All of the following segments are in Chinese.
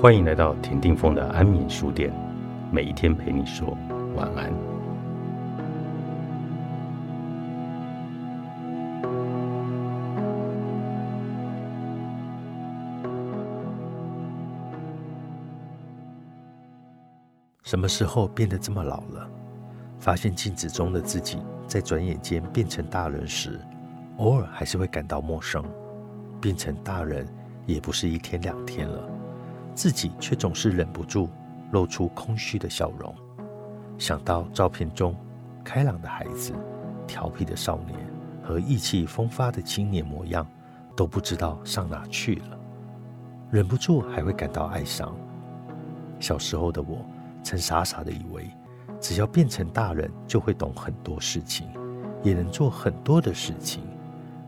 欢迎来到田定峰的安眠书店，每一天陪你说晚安。什么时候变得这么老了？发现镜子中的自己在转眼间变成大人时，偶尔还是会感到陌生。变成大人也不是一天两天了，自己却总是忍不住露出空虚的笑容。想到照片中开朗的孩子、调皮的少年和意气风发的青年模样，都不知道上哪去了，忍不住还会感到哀伤。小时候的我。曾傻傻的以为，只要变成大人，就会懂很多事情，也能做很多的事情。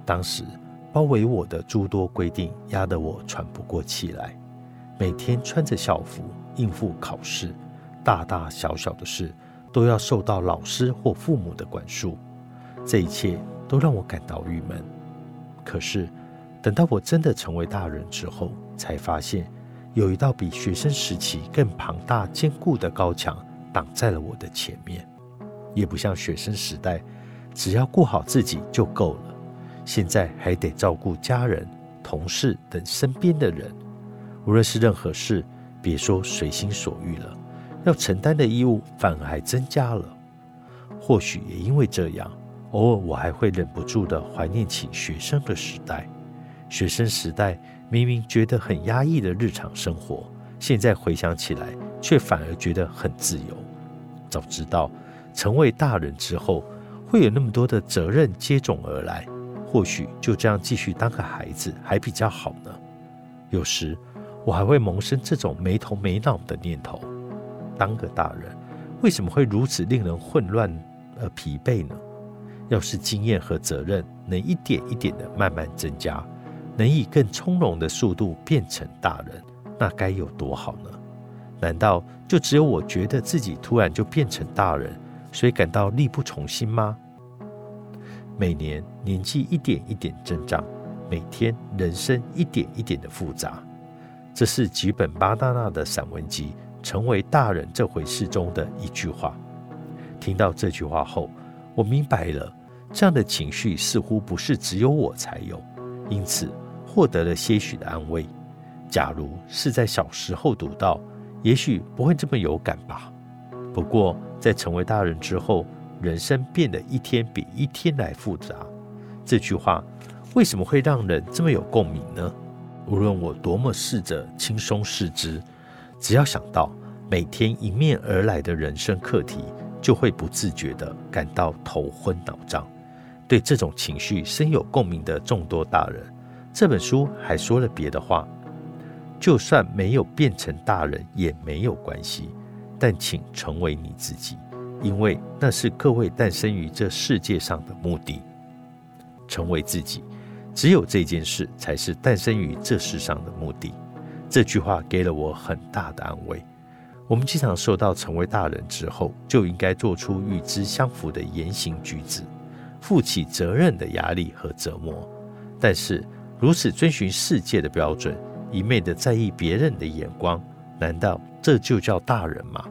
当时包围我的诸多规定，压得我喘不过气来。每天穿着校服应付考试，大大小小的事都要受到老师或父母的管束。这一切都让我感到郁闷。可是，等到我真的成为大人之后，才发现。有一道比学生时期更庞大、坚固的高墙挡在了我的前面，也不像学生时代，只要顾好自己就够了。现在还得照顾家人、同事等身边的人，无论是任何事，别说随心所欲了，要承担的义务反而还增加了。或许也因为这样，偶尔我还会忍不住的怀念起学生的时代。学生时代明明觉得很压抑的日常生活，现在回想起来，却反而觉得很自由。早知道成为大人之后会有那么多的责任接踵而来，或许就这样继续当个孩子还比较好呢。有时我还会萌生这种没头没脑的念头：当个大人为什么会如此令人混乱而疲惫呢？要是经验和责任能一点一点的慢慢增加。能以更从容的速度变成大人，那该有多好呢？难道就只有我觉得自己突然就变成大人，所以感到力不从心吗？每年年纪一点一点增长，每天人生一点一点的复杂，这是吉本巴纳纳的散文集《成为大人这回事》中的一句话。听到这句话后，我明白了，这样的情绪似乎不是只有我才有，因此。获得了些许的安慰。假如是在小时候读到，也许不会这么有感吧。不过，在成为大人之后，人生变得一天比一天来复杂。这句话为什么会让人这么有共鸣呢？无论我多么试着轻松视之，只要想到每天迎面而来的人生课题，就会不自觉地感到头昏脑胀。对这种情绪深有共鸣的众多大人。这本书还说了别的话，就算没有变成大人也没有关系，但请成为你自己，因为那是各位诞生于这世界上的目的。成为自己，只有这件事才是诞生于这世上的目的。这句话给了我很大的安慰。我们经常受到成为大人之后就应该做出与之相符的言行举止，负起责任的压力和折磨，但是。如此遵循世界的标准，一昧的在意别人的眼光，难道这就叫大人吗？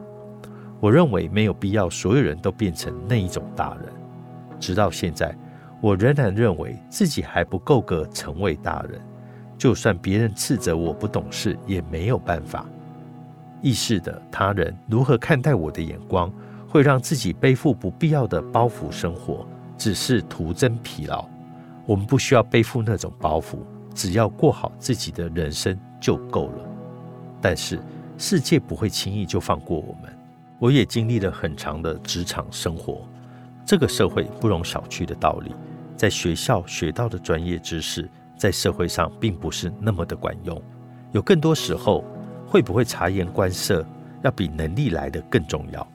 我认为没有必要所有人都变成那一种大人。直到现在，我仍然认为自己还不够格成为大人。就算别人斥责我不懂事，也没有办法。意识的他人如何看待我的眼光，会让自己背负不必要的包袱生活，只是徒增疲劳。我们不需要背负那种包袱，只要过好自己的人生就够了。但是世界不会轻易就放过我们。我也经历了很长的职场生活，这个社会不容小觑的道理，在学校学到的专业知识，在社会上并不是那么的管用。有更多时候，会不会察言观色，要比能力来的更重要。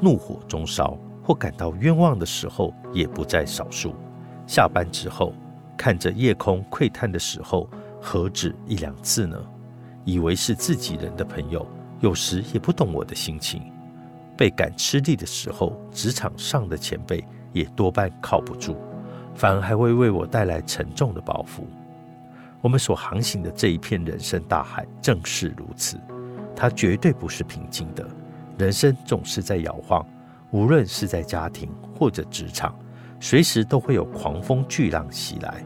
怒火中烧或感到冤枉的时候，也不在少数。下班之后，看着夜空窥探的时候，何止一两次呢？以为是自己人的朋友，有时也不懂我的心情。倍感吃力的时候，职场上的前辈也多半靠不住，反而还会为我带来沉重的包袱。我们所航行的这一片人生大海，正是如此。它绝对不是平静的。人生总是在摇晃，无论是在家庭或者职场，随时都会有狂风巨浪袭来。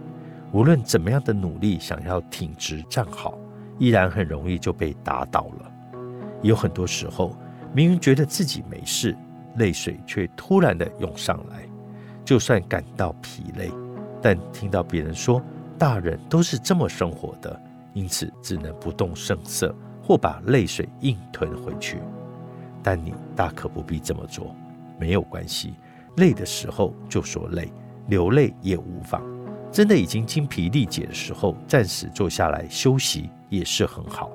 无论怎么样的努力，想要挺直站好，依然很容易就被打倒了。有很多时候，明明觉得自己没事，泪水却突然的涌上来。就算感到疲累，但听到别人说大人都是这么生活的，因此只能不动声色，或把泪水硬吞回去。但你大可不必这么做，没有关系。累的时候就说累，流泪也无妨。真的已经精疲力竭的时候，暂时坐下来休息也是很好。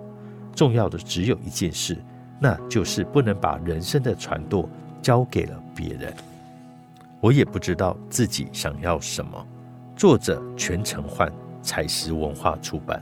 重要的只有一件事，那就是不能把人生的船舵交给了别人。我也不知道自己想要什么。作者全程换，彩石文化出版。